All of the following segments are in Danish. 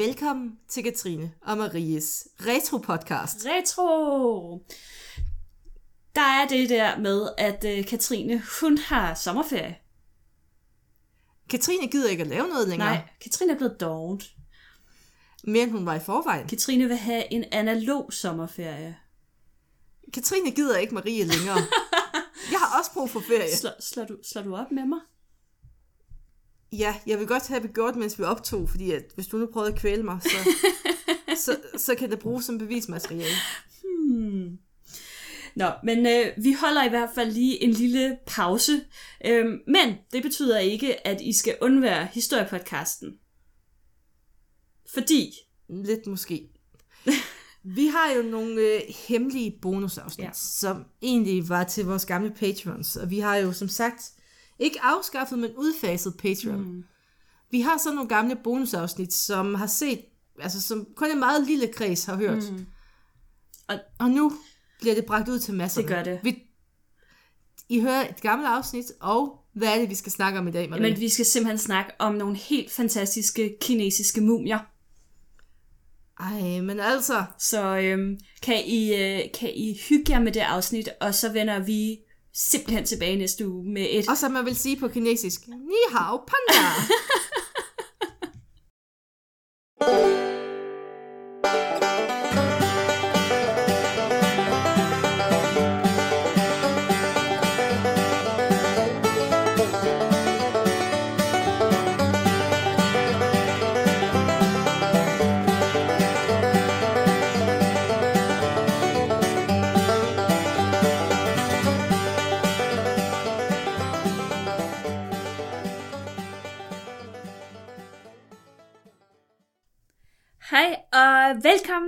Velkommen til Katrine og Maries retro-podcast. Retro! Der er det der med, at øh, Katrine, hun har sommerferie. Katrine gider ikke at lave noget længere, Nej, Katrine er blevet dovent. mere end hun var i forvejen. Katrine vil have en analog sommerferie. Katrine gider ikke Marie længere. Jeg har også brug for ferie. Slår, slår, du, slår du op med mig? Ja, jeg vil godt have det gjort, mens vi optog, fordi at hvis du nu prøvede at kvæle mig, så, så, så kan det bruges som bevismateriale. Nå, men øh, vi holder i hvert fald lige en lille pause. Øhm, men det betyder ikke, at I skal undvære historiepodcasten. Fordi, Lidt måske. Vi har jo nogle øh, hemmelige bonusafsnit, ja. som egentlig var til vores gamle patrons. Og vi har jo som sagt ikke afskaffet, men udfaset Patreon. Mm. Vi har så nogle gamle bonusafsnit, som har set, altså som kun en meget lille kreds har hørt. Mm. Og- Og, nu bliver det bragt ud til masser. Det gør det. Vi, I hører et gammelt afsnit, og hvad er det, vi skal snakke om i dag, Marie? men vi skal simpelthen snakke om nogle helt fantastiske kinesiske mumier. Ej, men altså, Så øhm, kan, I, øh, kan I hygge jer med det afsnit, og så vender vi simpelthen tilbage næste uge med et... og som man vil sige på kinesisk, Ni hao panda.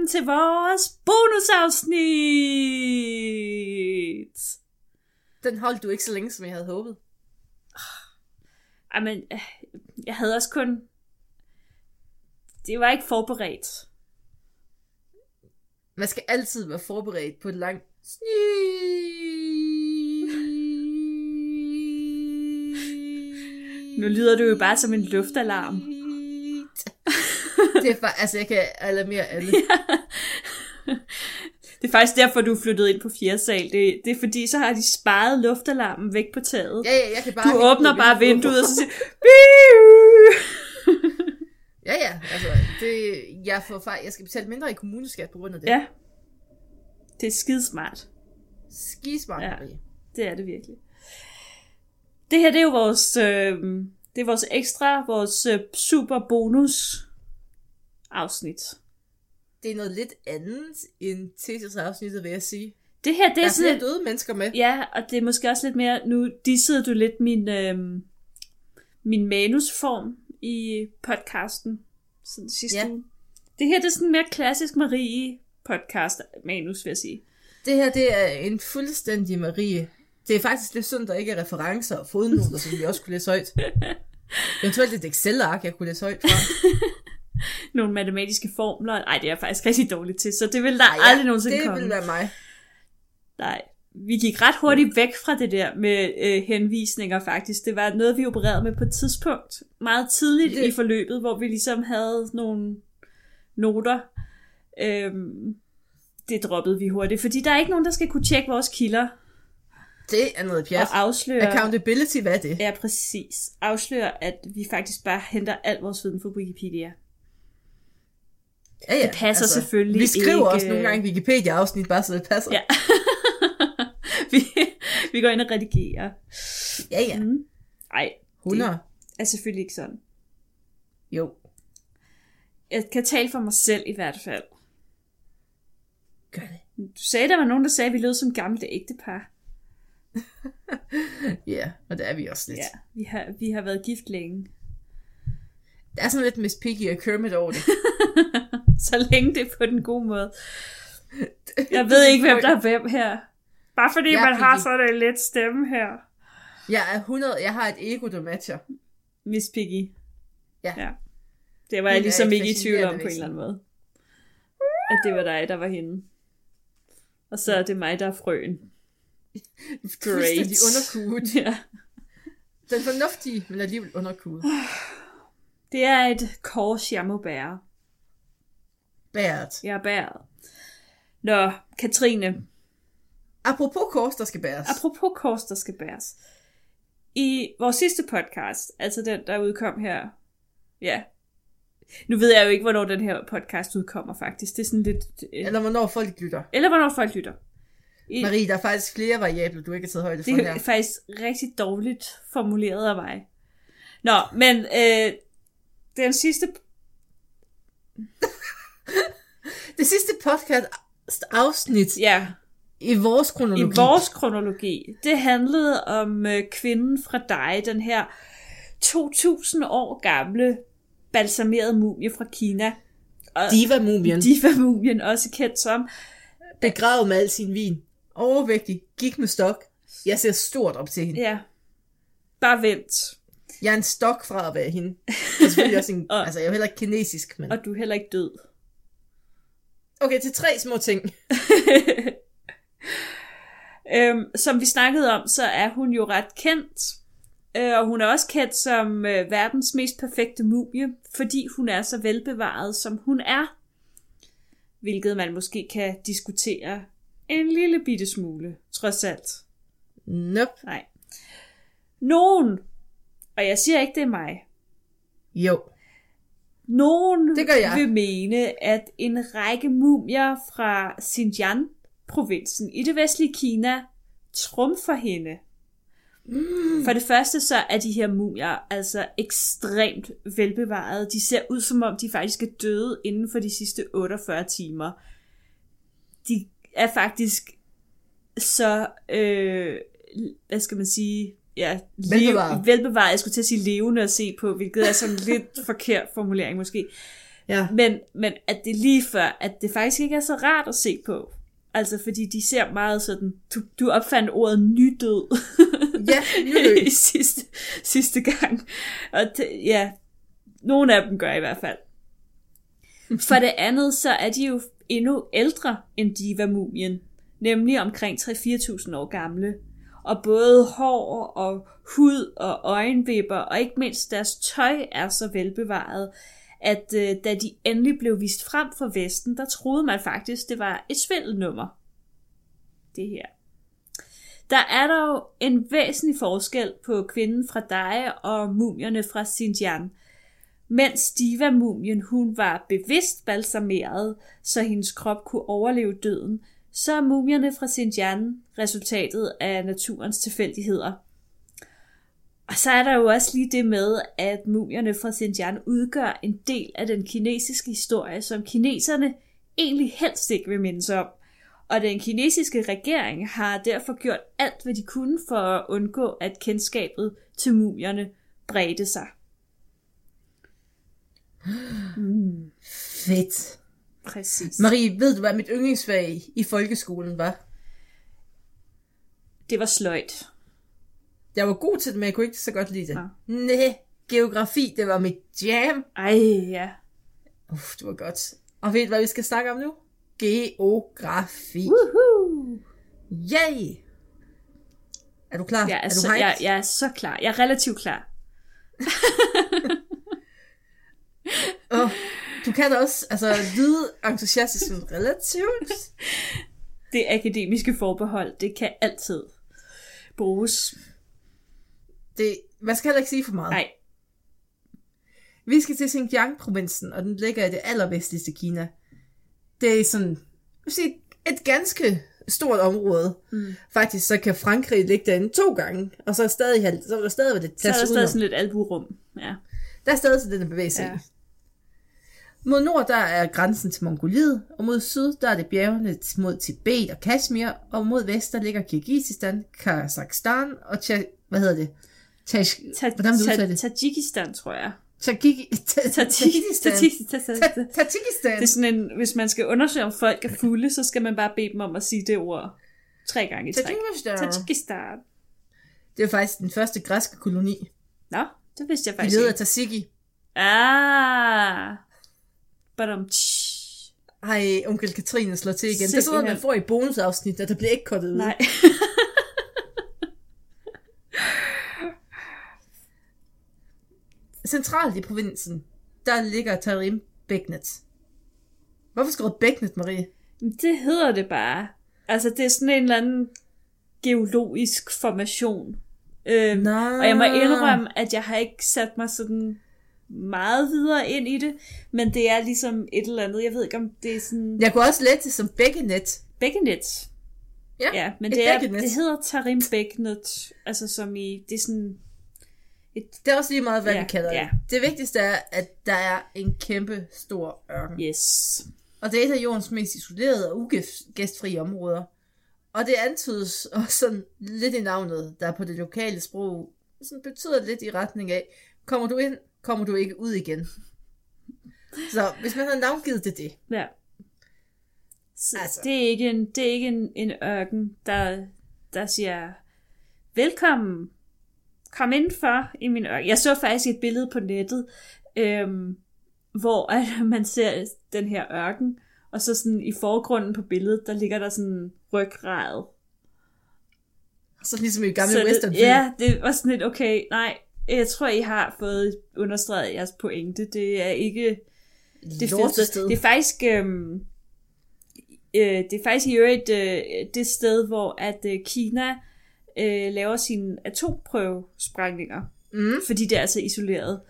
velkommen til vores bonusafsnit! Den holdt du ikke så længe, som jeg havde håbet. Jamen, øh, jeg havde også kun... Det var ikke forberedt. Man skal altid være forberedt på et langt Nu lyder du jo bare som en luftalarm. Det er bare, altså jeg kan alarmere alle. Det er faktisk derfor, du er flyttet ind på fjerde sal. Det, det er fordi, så har de sparet luftalarmen væk på taget. Ja, ja, jeg kan bare... Du åbner bare vinduet, og så siger Ja, ja, altså, det, jeg, får, fej- jeg skal betale mindre i kommuneskat på grund af det. Ja, det er skidesmart. Skismart, Ja. ja. Det er det virkelig. Det her, det er jo vores, øh, det er vores ekstra, vores øh, super bonus afsnit. Det er noget lidt andet end Tetris-afsnittet, vil jeg sige. Det her, det Der er er sådan, døde mennesker med. ja, og det er måske også lidt mere, nu dissede du lidt min, øh, min manusform i podcasten sådan sidste Ja. uge. Det her, det er sådan mere klassisk Marie podcast manus, vil jeg sige. Det her, det er en fuldstændig Marie. Det er faktisk lidt synd, der ikke er referencer og fodnoter, som vi også kunne læse højt. Eventuelt et Excel-ark, jeg kunne læse højt fra. Nogle matematiske formler. Nej, det er jeg faktisk rigtig dårligt til, så det vil der Ej, Ej, aldrig nogensinde det komme. ville være mig. Nej, vi gik ret hurtigt væk fra det der med øh, henvisninger faktisk. Det var noget, vi opererede med på et tidspunkt, meget tidligt Det- det... i forløbet, hvor vi ligesom havde nogle noter. Øhm, det droppede vi hurtigt, fordi der er ikke nogen, der skal kunne tjekke vores kilder Det er noget pjat. og afsløre... Accountability, hvad er det? Ja, præcis. Afsløre, at vi faktisk bare henter al vores viden fra Wikipedia. Ja, ja. Det passer selvfølgelig Vi skriver ikke. også nogle gange Wikipedia-afsnit, bare så det passer. Ja. vi, vi går ind og redigerer. ja. ja. Mm. Ej, 100. er selvfølgelig ikke sådan. Jo. Jeg kan tale for mig selv i hvert fald. Gør det. Du sagde, der var nogen, der sagde, at vi lød som gamle ægtepar. Ja, og det er vi også lidt. Ja, vi har, vi har været gift længe. Der er sådan lidt Miss Piggy og Kermit over det. Så længe det er på den gode måde. Jeg ved ikke, hvem der er hvem her. Bare fordi Jeg er man har Piggy. sådan en let stemme her. Jeg er 100, jeg har et ego, der matcher. Miss Piggy. Ja. ja. Det var Hun jeg ligesom ikke i tvivl om på en eller anden måde. At det var dig, der var hende. Og så er det mig, der er frøen. Fuldstændig underkuget. Ja. Den fornuftige, men alligevel underkuget. Det er et kors, jeg må bære. Bæret. Jeg er bæret. Nå, Katrine, Apropos kors, der skal bæres. apropos kors, der skal bæres. I vores sidste podcast, altså den, der udkom her, ja, nu ved jeg jo ikke, hvornår den her podcast udkommer faktisk. Det er sådan lidt... Øh, Eller hvornår folk lytter. eller hvornår folk lytter. I, Marie, der er faktisk flere variabler, du ikke har taget højde for det er her. faktisk rigtig dårligt formuleret af mig. Nå, men øh, den sidste... Det sidste podcast afsnit Ja, i vores i kronologi. vores kronologi, det handlede om øh, kvinden fra dig, den her 2000 år gamle balsamerede mumie fra Kina. Og Diva-mumien. Diva-mumien, også kendt som. Begravet med al sin vin. Overvægtig. Gik med stok. Jeg ser stort op til hende. Ja, bare vent. Jeg er en stok fra at være hende. Og selvfølgelig også en, Og- altså jeg er jo heller ikke kinesisk, men... Og du er heller ikke død. Okay, til tre små ting. Øhm, som vi snakkede om, så er hun jo ret kendt. Øh, og hun er også kendt som øh, verdens mest perfekte mumie, fordi hun er så velbevaret, som hun er. Hvilket man måske kan diskutere en lille bitte smule, trods alt. Nope. Nej. Nogen, og jeg siger ikke, det er mig, Jo. Nogen Det gør jeg. vil mene, at en række mumier fra Xinjiang-provinsen i det vestlige Kina trumfer hende. Mm. For det første så er de her mumier altså ekstremt velbevarede. De ser ud som om, de faktisk er døde inden for de sidste 48 timer. De er faktisk så, øh, hvad skal man sige, ja, Velbevaret. velbevaret. Jeg skulle til at sige levende at se på, hvilket er sådan lidt forkert formulering måske. Ja. Men, men at det lige før, at det faktisk ikke er så rart at se på. Altså, fordi de ser meget sådan... Du, du opfandt ordet nydød Ja, nydød. i sidste, sidste gang. Og det, ja, nogle af dem gør i hvert fald. For det andet, så er de jo endnu ældre end Diva-mumien. Nemlig omkring 3-4.000 år gamle. Og både hår og hud og øjenvipper, og ikke mindst deres tøj er så velbevaret, at øh, da de endelig blev vist frem for Vesten, der troede man faktisk, det var et svindelnummer. Det her. Der er dog en væsentlig forskel på kvinden fra dig og mumierne fra Xinjiang. Mens Diva-mumien hun var bevidst balsameret, så hendes krop kunne overleve døden, så er mumierne fra Xinjiang resultatet af naturens tilfældigheder. Og så er der jo også lige det med, at mumierne fra Xinjiang udgør en del af den kinesiske historie, som kineserne egentlig helst ikke vil mindes om. Og den kinesiske regering har derfor gjort alt, hvad de kunne for at undgå, at kendskabet til mumierne bredte sig. Fedt. Præcis. Marie, ved du, hvad mit yndlingsfag i folkeskolen var? Det var sløjt. Jeg var god til det, men jeg kunne ikke så godt lide det. Ja. Næh, geografi, det var mit jam. Ej, ja. Uff, det var godt. Og ved du, hvad vi skal snakke om nu? Geografi. Woohoo! Yay! Er du klar? Jeg er, er du så, jeg, jeg er så klar. Jeg er relativt klar. Oh, du kan da også altså, lyde entusiastisk relativt. Det akademiske forbehold, det kan altid bruges. Det, man skal heller ikke sige for meget. Nej, Vi skal til Xinjiang-provinsen, og den ligger i det allervestligste Kina. Det er sådan, sige, et ganske stort område. Mm. Faktisk så kan Frankrig ligge derinde to gange, og så er, stadig, så er der stadig lidt så er plads der stadig udenom. sådan lidt alburum. Ja. Der er stadig sådan den bevægelse. Ja. Mod nord, der er grænsen til Mongoliet, og mod syd, der er det bjergene mod Tibet og Kashmir, og mod vest, der ligger Kirgisistan, Kazakhstan og Tja, hvad hedder det? Taj, Ta- hvordan vil du ta- det? Tajikistan, tror jeg. Tajiki- Ta- Tajikistan. Tajikistan. Ta- Ta- Tajikistan. Det er sådan en, hvis man skal undersøge, om folk er fulde, så skal man bare bede dem om at sige det ord tre gange i træk. Tajikistan. Det er faktisk den første græske koloni. Nå, det vidste jeg De faktisk leder af ikke. Tasiki. Ah. Badum, Ej, onkel Katrine slår til igen. Det er sådan noget, man Simpelthen. får i bonusafsnit, og der bliver ikke kortet ud. Nej. Centralt i provinsen, der ligger Tarim Bæknet. Hvorfor skrevet bækkenet, Marie? Det hedder det bare. Altså, det er sådan en eller anden geologisk formation. Øhm, og jeg må indrømme, at jeg har ikke sat mig sådan meget videre ind i det, men det er ligesom et eller andet, jeg ved ikke om det er sådan Jeg kunne også det som bækkenet. bækkenet. Ja, Ja, men et det, er, bækkenet. det hedder Tarim Bækkenet, altså som i, det er sådan, Det er også lige meget, hvad Ja, vi kalder ja. det. Det vigtigste er, at der er en kæmpe stor ørken. yes. Og det er et af jordens mest isolerede og ugæstfrie områder. Og det antydes også sådan lidt i navnet, der på det lokale sprog sådan betyder lidt i retning af, kommer du ind, kommer du ikke ud igen. Så hvis man har navngivet det det, Ja. Så Altså. det er ikke en, det er ikke en, en ørken, der, der siger, velkommen, kom indenfor i min ørken. Jeg så faktisk et billede på nettet, øhm, hvor at man ser den her ørken, og så sådan i forgrunden på billedet, der ligger der sådan ryggrad. så ligesom i gamle Så western ja, det var sådan lidt, okay, nej, jeg tror, I har fået understreget jeres pointe. Det er ikke det fedeste. Det er faktisk... Øhm, øh, det er faktisk i øvrigt øh, det sted, hvor at øh, Kina øh, laver sine atomprøvesprængninger, Mm. fordi det er så isoleret.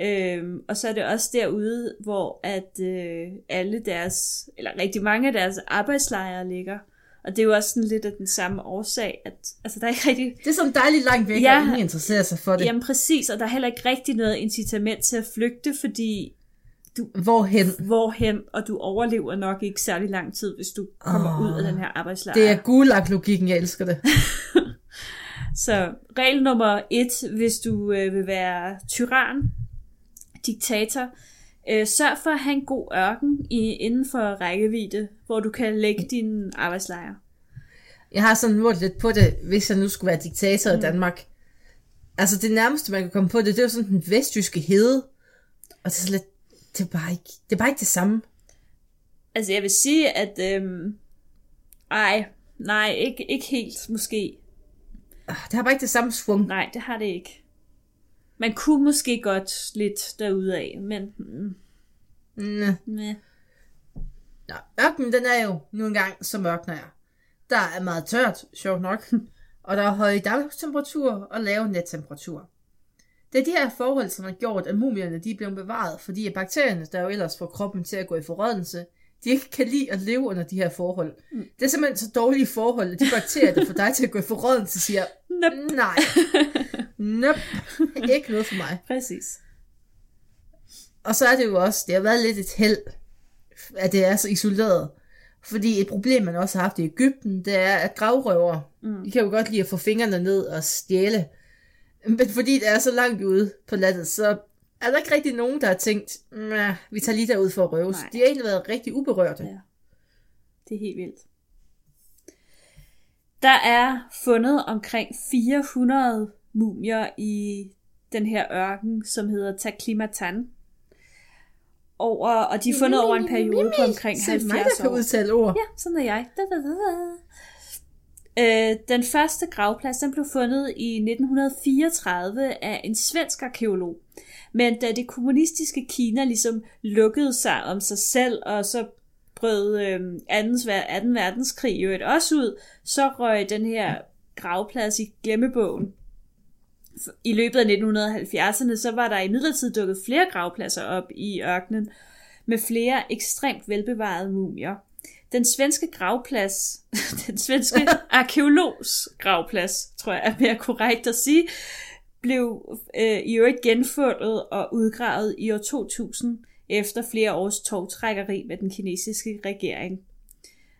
Øhm, og så er det også derude, hvor at øh, alle deres, eller rigtig mange af deres arbejdslejre ligger. Og det er jo også sådan lidt af den samme årsag, at altså, der er ikke rigtig Det er sådan dejligt langt væk, Ja. og ingen interesserer sig for det. Jamen præcis, og der er heller ikke rigtig noget incitament til at flygte, fordi Hvorhen? hvorhen, og du overlever nok ikke særlig lang tid, hvis du kommer Åh, ud af den her arbejdslejr. Det er gulag-logikken, jeg elsker det. Så regel nummer et, hvis du øh, vil være tyran, diktator, øh, sørg for at have en god ørken i, inden for rækkevidde, hvor du kan lægge din arbejdslejr. Jeg har sådan målt lidt på det, hvis jeg nu skulle være diktator mm. i Danmark. Altså det nærmeste, man kan komme på det, det er jo sådan den vestjyske hede. Og det er lidt, det er bare ikke det, er bare ikke det samme. Altså jeg vil sige, at øhm, ej, nej, ikke, ikke helt måske. Ah, Det har bare ikke det samme svung. Nej, det har det ikke. Man kunne måske godt lidt derudaf, men mm, Mm. meh. Nå, ørkenen, den er jo nu engang, som ørkener er. Der er meget tørt, sjovt nok. og der er høje dagtemperaturer og lave nettemperaturer. Det er de her forhold, som har gjort, at mumierne de er blevet bevaret, fordi bakterierne, der jo ellers får kroppen til at gå i forrådnelse, de ikke kan lide at leve under de her forhold. Mm. Det er simpelthen så dårlige forhold, at de bakterier, der får dig til at gå i forrådelse, siger, Nope. nej, nope, ikke noget for mig. Præcis. Og så er det jo også, det har været lidt et held, at det er så isoleret. Fordi et problem, man også har haft i Ægypten, det er, at gravrøver, mm. de kan jo godt lide at få fingrene ned og stjæle. Men fordi det er så langt ude på landet, så er der ikke rigtig nogen, der har tænkt, "Nah, vi tager lige derud for at røve. De har egentlig været rigtig uberørte. Ja. Det er helt vildt. Der er fundet omkring 400 mumier i den her ørken, som hedder Taklimatan. Over, og de er fundet over en periode på omkring Se mig, 70 der kan år. udtale ord. Ja, sådan er jeg. Da, da, da, da. Øh, den første gravplads den blev fundet i 1934 af en svensk arkeolog. Men da det kommunistiske Kina ligesom lukkede sig om sig selv, og så brød øh, 2. 2. verdenskrig jo et også ud, så røg den her gravplads i glemmebogen. I løbet af 1970'erne, så var der i midlertid dukket flere gravpladser op i ørkenen, med flere ekstremt velbevarede mumier. Den svenske gravplads, den svenske arkeologs gravplads, tror jeg er mere korrekt at sige, blev øh, i øvrigt genfundet og udgravet i år 2000 efter flere års togtrækkeri med den kinesiske regering.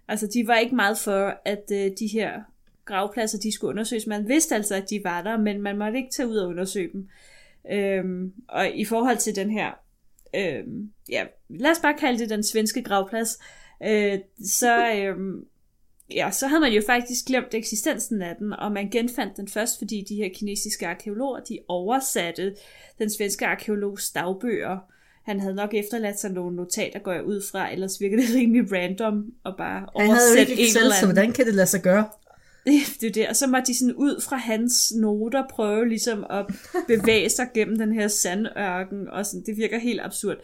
Altså, de var ikke meget for, at øh, de her gravpladser, de skulle undersøges. Man vidste altså, at de var der, men man måtte ikke tage ud og undersøge dem. Øhm, og i forhold til den her, øhm, ja, lad os bare kalde det den svenske gravplads, øh, så, øhm, ja, så havde man jo faktisk glemt eksistensen af den, og man genfandt den først, fordi de her kinesiske arkeologer, de oversatte den svenske arkeologs dagbøger. Han havde nok efterladt sig nogle notater, går jeg ud fra, ellers virker det rimelig random at bare Han havde jo oversætte ikke Excel, eller så hvordan kan det lade sig gøre? det, det er jo det. Og så måtte de sådan ud fra hans noter prøve ligesom at bevæge sig gennem den her sandørken, og sådan, det virker helt absurd.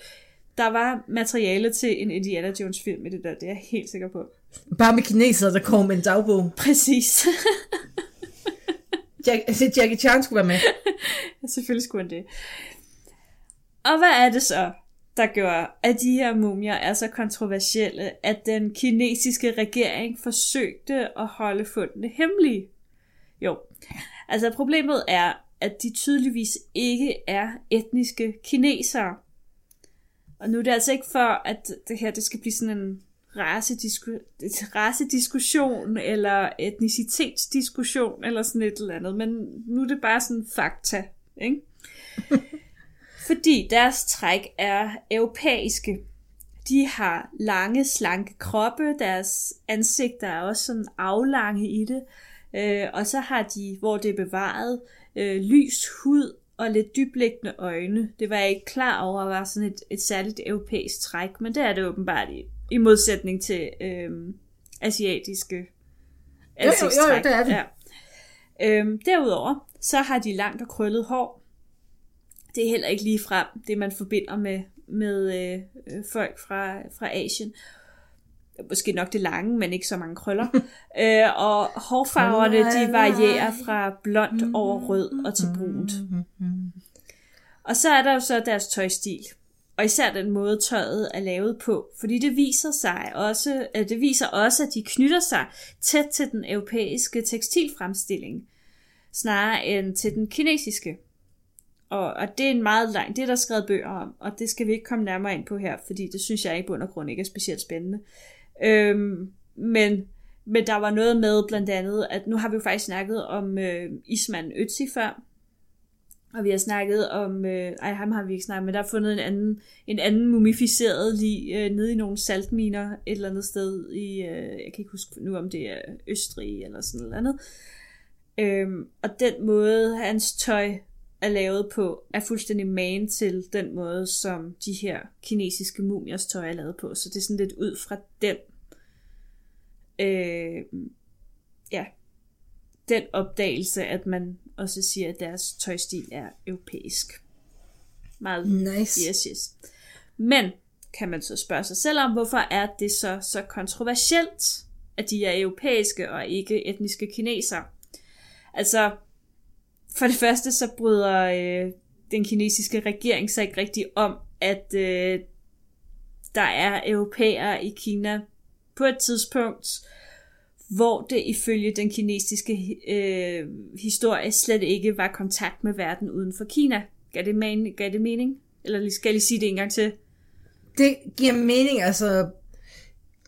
der var materiale til en Indiana Jones film i det der, det er jeg helt sikker på. Bare med kinesere, der kommer med en dagbog. Præcis. Jack, altså, Jackie Chan skulle være med. Selvfølgelig skulle han det. Og hvad er det så, der gør, at de her mumier er så kontroversielle, at den kinesiske regering forsøgte at holde fundene hemmelige? Jo, altså problemet er, at de tydeligvis ikke er etniske kinesere. Og nu er det altså ikke for, at det her det skal blive sådan en racedisku- racediskussion eller etnicitetsdiskussion eller sådan et eller andet, men nu er det bare sådan fakta, ikke? Fordi deres træk er europæiske. De har lange, slanke kroppe, deres ansigter er også sådan aflange i det, øh, og så har de, hvor det er bevaret, øh, lys hud og lidt dybliggende øjne. Det var jeg ikke klar over at være sådan et, et særligt europæisk træk, men det er det åbenbart i, i modsætning til øh, asiatiske Jo, jo, jo, jo, det er det. Ja. Øhm, derudover, så har de langt og krøllet hår. Det er heller ikke lige frem det, man forbinder med, med øh, øh, folk fra, fra Asien. Måske nok det lange, men ikke så mange krøller. øh, og hårfarverne, de varierer fra blond over rød og til brunt. Og så er der jo så deres tøjstil. Og især den måde tøjet er lavet på. Fordi det viser sig også, øh, det viser også, at de knytter sig tæt til den europæiske tekstilfremstilling, snarere end til den kinesiske. Og, og det er en meget lang, det er der skrevet bøger om, og det skal vi ikke komme nærmere ind på her, fordi det synes jeg i bund og grund ikke er specielt spændende. Øhm, men, men der var noget med blandt andet, at nu har vi jo faktisk snakket om øh, Isman Ötzi før, og vi har snakket om, øh, ej ham har vi ikke snakket, men der er fundet en anden, en anden mumificeret lige øh, nede i nogle saltminer et eller andet sted i, øh, jeg kan ikke huske nu om det er Østrig eller sådan noget andet. Øhm, og den måde hans tøj er lavet på, er fuldstændig man til den måde, som de her kinesiske mumiers tøj er lavet på. Så det er sådan lidt ud fra den, øh, ja, den opdagelse, at man også siger, at deres tøjstil er europæisk. Meget Nice. Yes, yes. Men kan man så spørge sig selv om, hvorfor er det så så kontroversielt, at de er europæiske og ikke etniske kinesere? Altså, for det første så bryder øh, den kinesiske regering sig ikke rigtig om, at øh, der er europæere i Kina på et tidspunkt, hvor det ifølge den kinesiske øh, historie slet ikke var kontakt med verden uden for Kina. Gav det, man, gav det mening? Eller skal jeg lige sige det en gang til? Det giver mening, altså...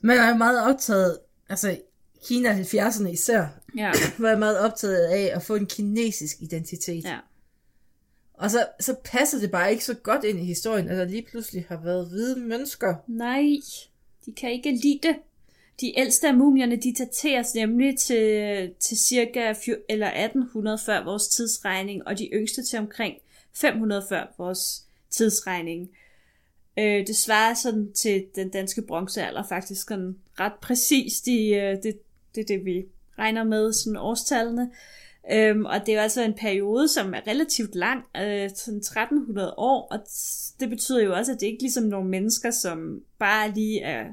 Man er jo meget optaget, altså Kina 70'erne især, Ja. var jeg meget optaget af at få en kinesisk identitet. ja. Og så, så passer det bare ikke så godt ind i historien, at der lige pludselig har været hvide mennesker. Nej, de kan ikke lide det. De ældste af mumierne, de dateres nemlig til, til cirka fjo- eller 1800 før vores tidsregning, og de yngste til omkring 500 før vores tidsregning. Øh, det svarer sådan til den danske bronzealder faktisk sådan ret præcist i øh, det, det, det, vi regner med, sådan årstallene. Øhm, og det er jo altså en periode, som er relativt lang, øh, sådan 1300 år, og det betyder jo også, at det ikke ligesom nogle mennesker, som bare lige er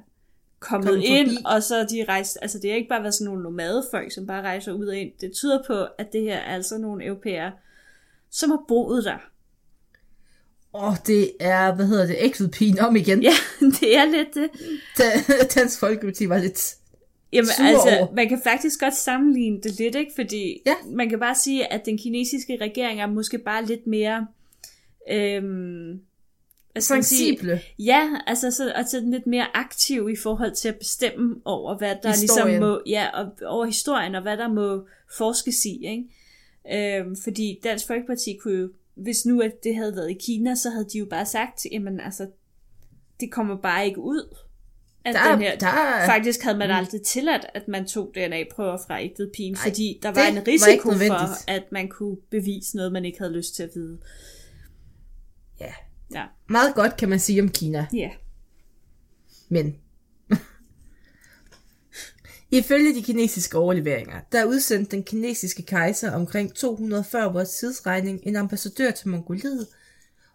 kommet Kommet ind, forbi. og så er de rejst, altså det er ikke bare været sådan nogle nomadefolk, som bare rejser ud og ind. Det tyder på, at det her er altså nogle europæere, som har boet der. Åh, det er, hvad hedder det, exit om igen. Ja, det er lidt det. Da- Dansk Folkeparti var lidt... Jamen Sure altså, over. man kan faktisk godt sammenligne det lidt, ikke? Fordi Ja. man kan bare sige, at den kinesiske regering er måske bare lidt mere... Øhm, skal man sige? Sensible. Ja, altså, så, altså lidt mere aktiv i forhold til at bestemme over, hvad der Historien. ligesom må... Ja, og, over historien, og hvad der må forskes i, ikke? Øhm, fordi Dansk Folkeparti kunne jo... Hvis nu at det havde været i Kina, så havde de jo bare sagt, jamen altså, det kommer bare ikke ud. At Der er- den her, der er- Faktisk havde man aldrig tilladt, at man tog DNA-prøver fra ægtet pigen, Nej, fordi der var en var risiko for, nødvendigt. at man kunne bevise noget, man ikke havde lyst til at vide. Ja. Ja. Meget godt kan man sige om Kina. Ja. Men ifølge de kinesiske overleveringer, der udsendte den kinesiske kejser omkring 240 vores tidsregning en ambassadør til Mongoliet,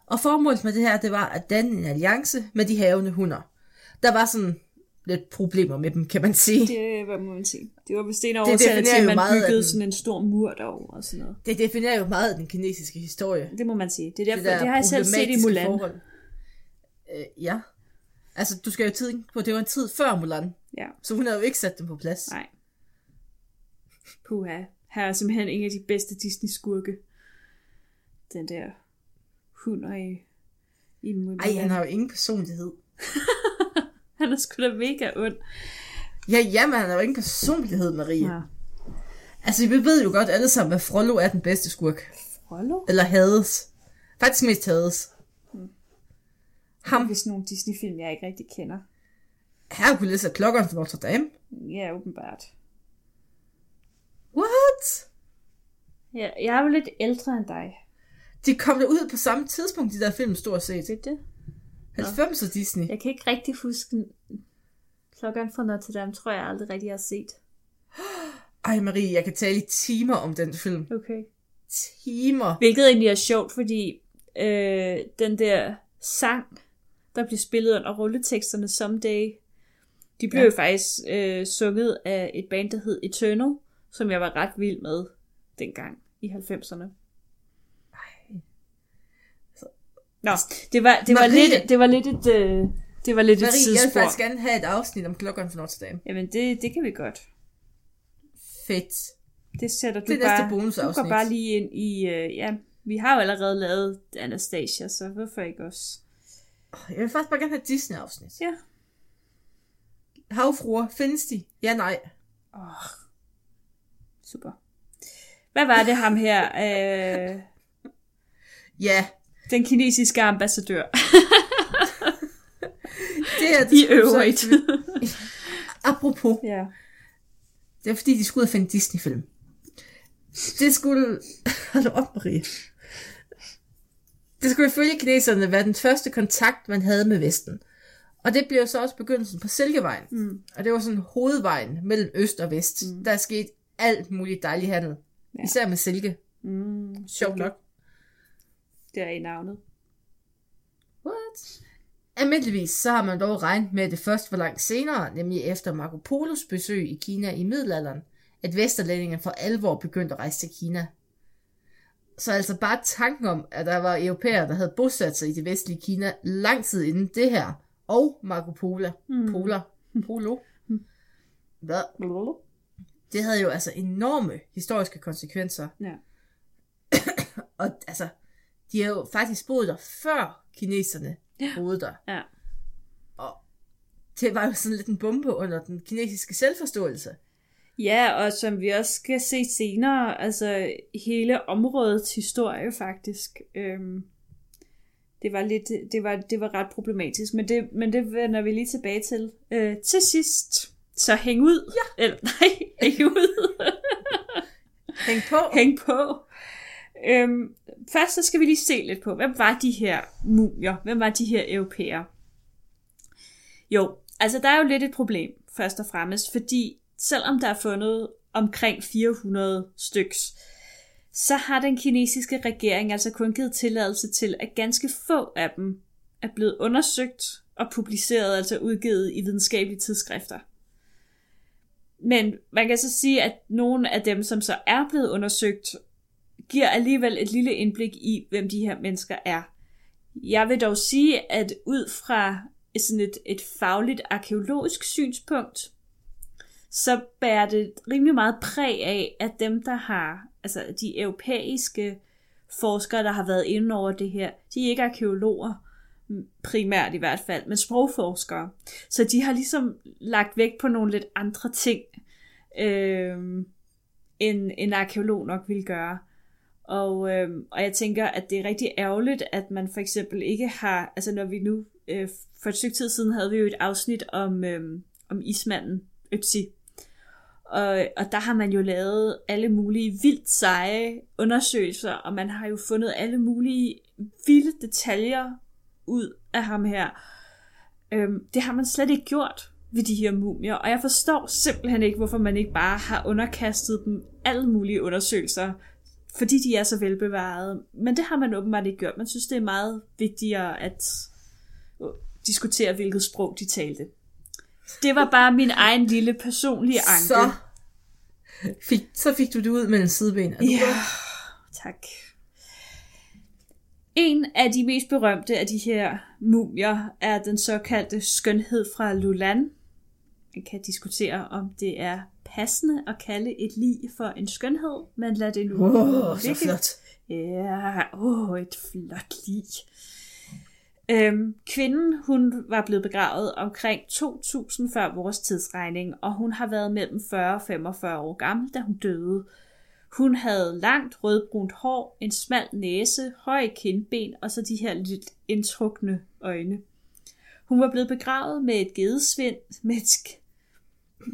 Og formålet med det her, det var at danne en alliance med de havende hunder. Der var sådan lidt problemer med dem, kan man sige. Det, hvad må man sige? Det var vist en af til, at man meget byggede den- sådan en stor mur derover og sådan noget. det definerer jo meget den kinesiske historie. Det må man sige. Det, er derfor, det, der det har jeg selv set i Mulan. Forhold. Øh, ja. Altså, du skal jo tænke på, det var en tid før Mulan. Ja, Så hun havde jo ikke sat dem på plads. nej. Puha. Her er simpelthen en af de bedste Disney-skurke. Den der hund i, i Mulan. Ej, han har jo ingen personlighed. han er sgu da mega ond. Ja, jamen, han har jo ingen personlighed, Marie. Ja. Ja. Altså, vi ved jo godt alle sammen, at Frollo er den bedste skurk. Frollo? Eller hades. Faktisk mest hades. Ham. Det er sådan nogle Disney-film, jeg ikke rigtig kender. Hercules er klokkeren fra Notre Dame. Ja, åbenbart. What? Ja, jeg er jo lidt ældre end dig. De kom der ud på samme tidspunkt, de der film, stort set. Det er det. 90'er Disney. Jeg kan ikke rigtig huske. Klokken fra Notre Dame tror jeg aldrig rigtig har set. Ej, Marie, jeg kan tale i timer om den film. Okay. Timer. Hvilket egentlig er sjovt, fordi øh, den der sang, der blev spillet under rulleteksterne Someday, de blev Ja. ja. jo faktisk øh, sunget af et band, der hed Eternal, som jeg var ret vild med dengang i 90'erne. Nå, det var, det var, Marie- lidt, det var lidt et, øh, det var lidt et Marie, jeg vil tidsspor. faktisk gerne have et afsnit om klokkeren fra Notre Dame. Jamen, det, det kan vi godt. Fedt. Det sætter du Det bare, du bonusafsnit. går bare lige ind i, øh, ja, vi har jo allerede lavet Anastasia, så hvorfor ikke også? Jeg vil faktisk bare gerne have Disney-afsnit. Ja. Havfruer, findes de? Ja, nej. Åh, super. Hvad var det ham her, øh, Ja, den kinesiske ambassadør det er det i øvrigt? Apropos, ja. det er fordi, de skulle ud og finde Disney-film. Det skulle... Hold op, Marie. Det skulle ifølge kineserne være den første kontakt, man havde med Vesten. Og det blev så også begyndelsen på Silkevejen. Mm. Og det var sådan hovedvejen mellem øst og vest. Mm. Der er sket alt muligt dejlig handel. Ja. Især med silke. Mm, Sjovt nok. Det er i navnet. What? Almindeligvis så har man dog regnet med, at det først var langt senere, nemlig efter Marco Polos besøg i Kina i middelalderen, at vesterlændinge for alvor begyndte at rejse til Kina. Så altså bare tanken om, at der var europæere, der havde bosat sig i det vestlige Kina lang tid inden det her, og Marco Polo, Mm. Poler, Polo, hvad? det havde jo altså enorme historiske konsekvenser. Ja. Og altså, de har jo faktisk boet der før kineserne boede der. Ja. Og det var jo sådan lidt en bombe under den kinesiske selvforståelse. Ja, og som vi også skal se senere, altså hele områdets historie faktisk. Øhm, det var lidt, det var, det var ret problematisk, men det, men det vender vi lige tilbage til. Øh, til sidst, så hæng ud. Ja. Eller, nej, hæng ud. Hæng på. hæng på. Øhm, først så skal vi lige se lidt på, hvem var de her mumier? Hvem var de her europæere? Jo, altså der er jo lidt et problem, først og fremmest, fordi selvom der er fundet omkring 400 styks, så har den kinesiske regering altså kun givet tilladelse til, at ganske få af dem er blevet undersøgt og publiceret, altså udgivet i videnskabelige tidsskrifter. Men man kan så sige, at nogle af dem, som så er blevet undersøgt, giver alligevel et lille indblik i, hvem de her mennesker er. Jeg vil dog sige, at ud fra sådan et, et fagligt arkeologisk synspunkt, så bærer det rimelig meget præg af, at dem, der har, altså de europæiske forskere, der har været inde over det her, de er ikke arkeologer, primært i hvert fald, men sprogforskere. Så de har ligesom lagt vægt på nogle lidt andre ting, øh, end en arkeolog nok ville gøre. Og, øh, og jeg tænker, at det er rigtig ærgerligt, at man for eksempel ikke har, altså når vi nu, øh, for et stykke tid siden havde vi jo et afsnit om, øh, om ismanden Ötzi. Og, og der har man jo lavet alle mulige vildt seje undersøgelser, og man har jo fundet alle mulige vilde detaljer ud af ham her. Øhm, det har man slet ikke gjort ved de her mumier, og jeg forstår simpelthen ikke, hvorfor man ikke bare har underkastet dem alle mulige undersøgelser, fordi de er så velbevarede. Men det har man åbenbart ikke gjort. Man synes, det er meget vigtigere at øh, diskutere, hvilket sprog de talte. Det var bare min egen lille personlige anke. Så fik, så fik du det ud med en sideben. Er du Ja, tak. En af de mest berømte af de her mumier er den såkaldte skønhed fra Lulan. Man kan diskutere, om det er passende at kalde et lig for en skønhed, men lad det nu oh, så ligge. flot. Ja, åh, oh, et flot lig. Øhm, kvinden, hun var blevet begravet omkring 2000 før vores tidsregning, og hun har været mellem 40 og 45 år gammel, da hun døde. Hun havde langt rødbrunt hår, en smal næse, høje kindben og så de her lidt indtrukne øjne. Hun var blevet begravet med et gedesvind, med et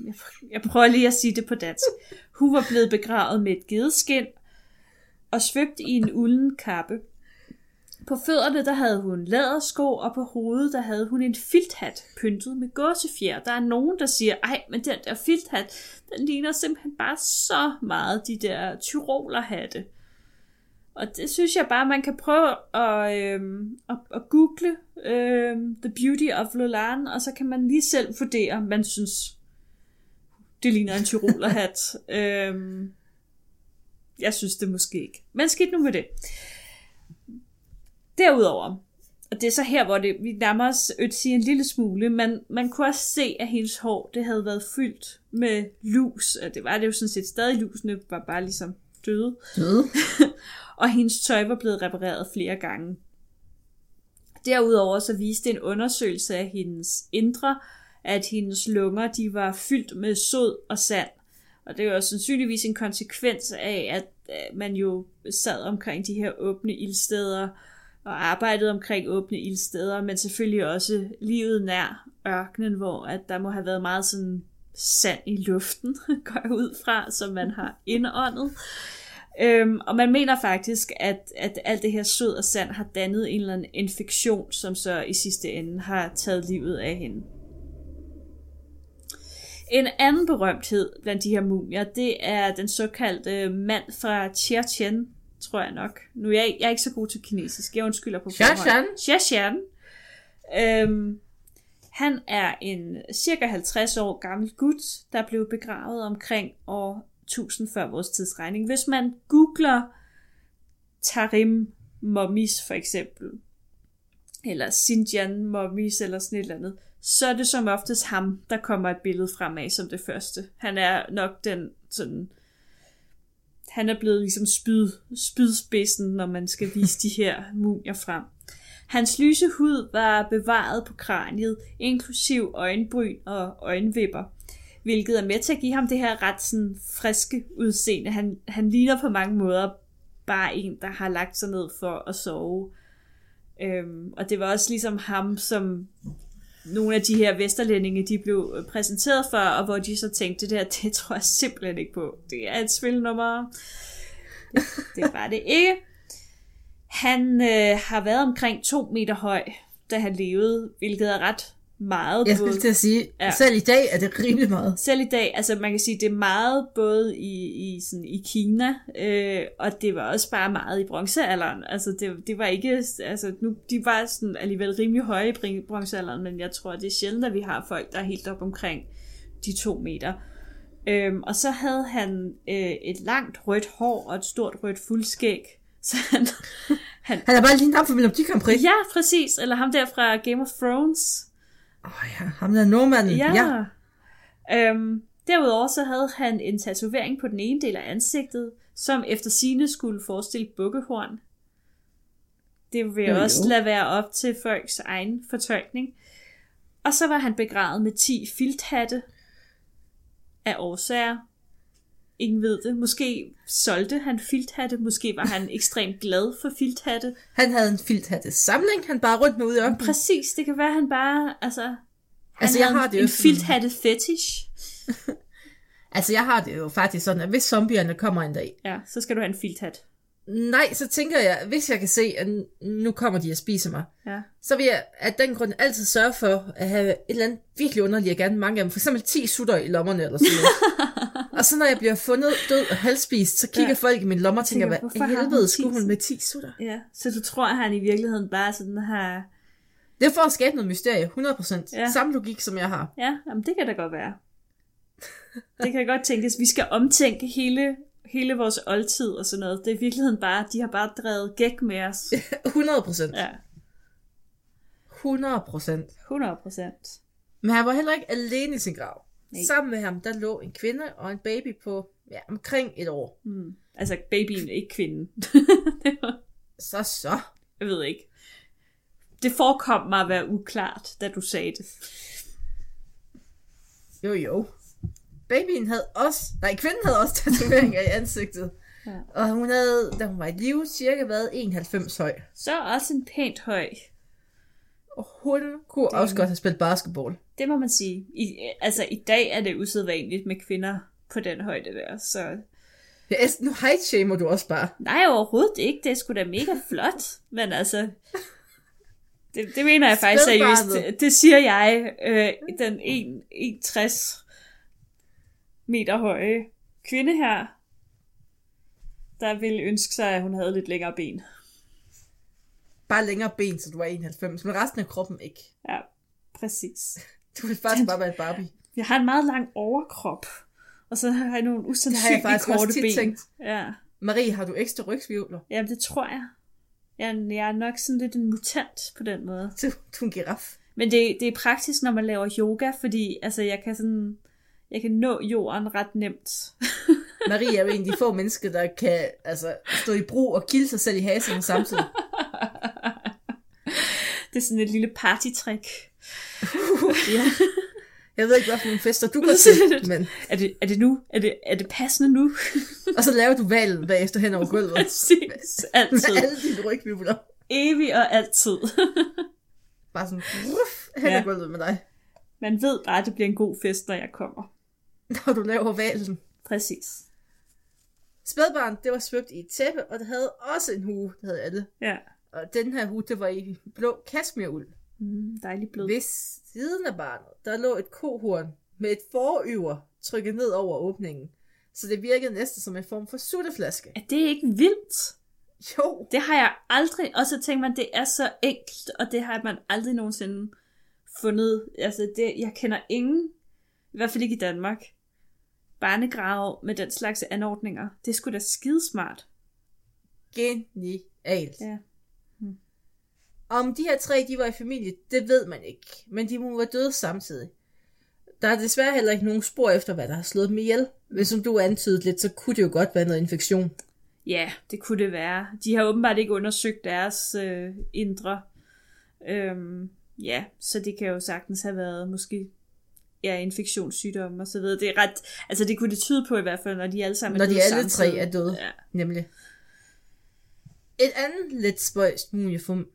jeg, jeg prøver lige at sige det på dansk. Hun var blevet begravet med et gedeskin og svøbt i en ulden kappe. På fødderne der havde hun lædersko, og på hovedet der havde hun en filthat pyntet med gåsefjer. Der er nogen, der siger, ej, men den der filthat, den ligner simpelthen bare så meget de der tyrolerhatte. Og det synes jeg bare, man kan prøve at, øhm, at, at google øhm, The Beauty of Lolan, og så kan man lige selv vurdere, om man synes, det ligner en tyrolerhat. øhm, jeg synes det måske ikke. Men skidt nu med det. Derudover, og det er så her, hvor det, vi nærmer os Ötzi en lille smule, men man kunne også se, at hendes hår, det havde været fyldt med lus, og det var det jo sådan set stadig, lusene var bare ligesom døde, Døde. og hendes tøj var blevet repareret flere gange. Derudover så viste en undersøgelse af hendes indre, at hendes lunger de var fyldt med sod og sand. Og det var sandsynligvis en konsekvens af, at øh, man jo sad omkring de her åbne ildsteder, og arbejdede omkring åbne ildsteder, men selvfølgelig også livet nær ørkenen, hvor at der må have været meget sådan sand i luften, går jeg ud fra, som man har indåndet. Øhm, og man mener faktisk, at, at alt det her sød og sand har dannet en eller anden infektion, som så i sidste ende har taget livet af hende. En anden berømthed blandt de her mumier, det er den såkaldte mand fra Chechen, tror jeg nok. Nu er jeg, jeg er ikke så god til kinesisk, jeg undskylder på Chechen? Chechen. Øhm, han er en cirka 50 år gammel gut, der blev begravet omkring år 1000 før vores tidsregning. Hvis man googler Tarim mummies for eksempel, eller Xinjiang mummies eller sådan et eller andet, så er det som oftest ham, der kommer et billede fremad som det første. Han er nok den sådan... Han er blevet ligesom spyd, spydspidsen, når man skal vise de her mumier frem. Hans lyse hud var bevaret på kraniet, inklusiv øjenbryn og øjenvipper, hvilket er med til at give ham det her ret sådan, friske udseende. Han, han ligner på mange måder bare en, der har lagt sig ned for at sove. Øhm, og det var også ligesom ham, som nogle af de her vesterlændinge, de blev øh, præsenteret for, og hvor de så tænkte, det der, det tror jeg simpelthen ikke på. Det er et spilnummer. Det, det var det ikke. Han øh, har været omkring to meter høj, da han levede, hvilket er ret meget. Jeg både- skulle til at sige, Ja. selv i dag er det rimelig meget. selv i dag, altså man kan sige, det er meget både i, i, sådan, i Kina, øh, og det var også bare meget i bronzealderen. Altså det, det var ikke, altså nu, de var sådan alligevel rimelig høje i bronzealderen, men jeg tror, det er sjældent, at vi har folk, der er helt op omkring de to meter. Øhm, og så havde han øh, et langt rødt hår og et stort rødt fuldskæg. Så han, han, Han er bare lige ham fra Melodi Grand Prix. ja, præcis. Eller ham der fra Game of Thrones. Åh oh, ja, ham der nordmanden. Ja. ja. Øhm, derudover så havde han en tatovering på den ene del af ansigtet, som efter sine skulle forestille bukkehorn. Det vil jeg Jo, også jo. lade være op til folks egen fortolkning. Og så var han begravet med 10 filthatte af årsager. Ingen ved det. Måske solgte han filthatte. Måske var han ekstremt glad for filthatte. Han havde en filthatte samling, han bare rundt med ude ørkenen. Præcis, det kan være, han bare... Altså, han Altså, jeg har det jo en filthatte fetish. Altså, jeg har det jo faktisk sådan, at hvis zombierne kommer en dag, Ja, så skal du have en filthat. Nej, så tænker jeg, hvis jeg kan se, at nu kommer de og spiser mig, Ja. så vil jeg af den grund altid sørge for at have et eller andet virkelig underligt, jeg gerne mange af dem, for eksempel 10 sutter i lommerne eller sådan noget. Og så når jeg bliver fundet død og halvspist, så kigger Ja. folk i min lommer og tænker, Tænker, hvad i helvede skulle hun med 10 sutter? Ja, så du tror, at han i virkeligheden bare sådan har... Det er for at skabe noget mysterie, 100%. Ja. Ja. Samme logik, som jeg har. Ja, jamen det kan da godt være. Det kan godt tænkes. Vi skal omtænke hele, hele vores oldtid og sådan noget. Det er i virkeligheden bare, de har bare drevet gæk med os. 100%. Ja, 100%. 100 procent. Men han var heller ikke alene i sin grav. Nej. Nej. Sammen med ham, der lå en kvinde og en baby på ja, omkring et år. Mm. Altså babyen, ikke kvinden. Det var- Så så. Jeg ved ikke. Det forekom mig at være uklart, da du sagde det. Jo jo. Babyen havde også, nej, kvinden havde også tatoveringer i ansigtet. Ja. Og hun havde, da hun var i live, cirka været 91 høj. Så også en pænt høj. Og hun kunne Det- også godt have spillet basketball. Det må man sige. I, altså i dag er det usædvanligt med kvinder på den højde der, så Ja, nu height shamer du også bare. Nej, overhovedet ikke. Det er sgu da mega flot. Men altså, det, det mener jeg faktisk seriøst. Det, det siger jeg, øh, den 1, 1,60 meter høje kvinde her, der ville ønske sig, at hun havde lidt længere ben. Bare længere ben, så du var 91, men resten af kroppen ikke. Ja, præcis. Du vil faktisk bare være en Barbie. Jeg har en meget lang overkrop, og så har jeg nogle Det har jeg usandsynligt faktisk også korte tit ben. tænkt. Ja. Marie, har du ekstra rygsvivler? Jamen, det tror jeg. Jeg, er- jeg er nok sådan lidt en mutant på den måde. Du, du er en giraf. Men det, det er praktisk, når man laver yoga, fordi altså, jeg kan sådan, jeg kan nå jorden ret nemt. Marie er jo en af de få mennesker, der kan altså, stå i brug og kilde sig selv i haserne samtidig. det er sådan et lille partytrick. ja. Jeg ved ikke, hvad for nogle fester du går til, men... Er det, er det nu? Er det, er det passende nu? Og så laver du valen bagefter hen over gulvet. Præcis. Altid. Med alle dine rygvivler. Evig og altid. Bare sådan, ruff, hen Ja. over gulvet med dig. Man ved bare, at det bliver en god fest, når jeg kommer. Når du laver valen. Præcis. Spædbarn, det var svøbt i et tæppe, og det havde også en hue, det havde alle. Ja. Og den her hue, det var i blå kasmiruld. Mm, dejlig blød. Ved siden af barnet, der lå et kohorn med et forøver trykket ned over åbningen. Så det virkede næsten som en form for sutteflaske. Er det ikke vildt? Jo, Det har jeg aldrig, og så tænker man, det er så enkelt, og det har man aldrig nogensinde fundet. Altså, det, jeg kender ingen, i hvert fald ikke i Danmark, barnegrave med den slags anordninger. Det sgu da skidesmart. genialt. Ja. Om de her tre, de var i familie, det ved man ikke. Men de må være døde samtidig. Der er desværre heller ikke nogen spor efter, hvad der har slået dem ihjel. Men som du antydede lidt, så kunne det jo godt være noget infektion. Ja, det kunne det være. De har åbenbart ikke undersøgt deres øh, indre. Øhm, ja, så det kan jo sagtens have været måske ja, infektionssygdomme og så videre. Det er ret, altså det kunne det tyde på i hvert fald, når de alle sammen Når er de døde alle tre samtidig. er døde. Ja. Nemlig. Et andet lidt spøjst mumiefum,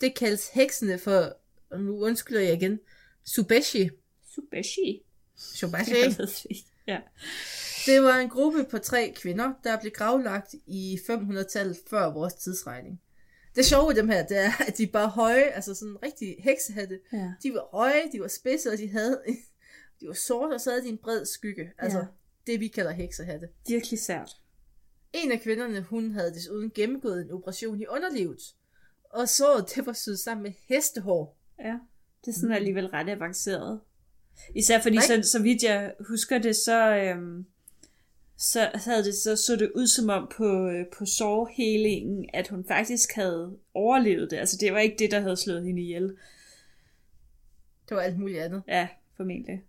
det kaldes heksene for, og nu undskylder jeg igen, Subeshi. Subeshi. Subeshi. Ved. Ja. Det var en gruppe på tre kvinder, der blev gravlagt i 500-tallet før vores tidsregning. Det sjove i dem her, det er, at de bare høje, altså sådan rigtig heksehatte. ja. De var høje, de var spidse, og de havde, de var sorte, og så havde de en bred skygge. Altså Ja. det, vi kalder heksehatte. Virkelig sært. En af kvinderne, hun havde desuden gennemgået en operation i underlivet. Og såret, det var syet sammen med hestehår. Ja. Det er sådan alligevel ret avanceret. Især fordi, Nej. så, så vidt jeg husker det, så, øhm, så havde det så, så det ud som om på, øh, på sårhelingen, at hun faktisk havde overlevet det. Altså det var ikke det, der havde slået hende ihjel. Det var alt muligt andet. Ja, formentlig.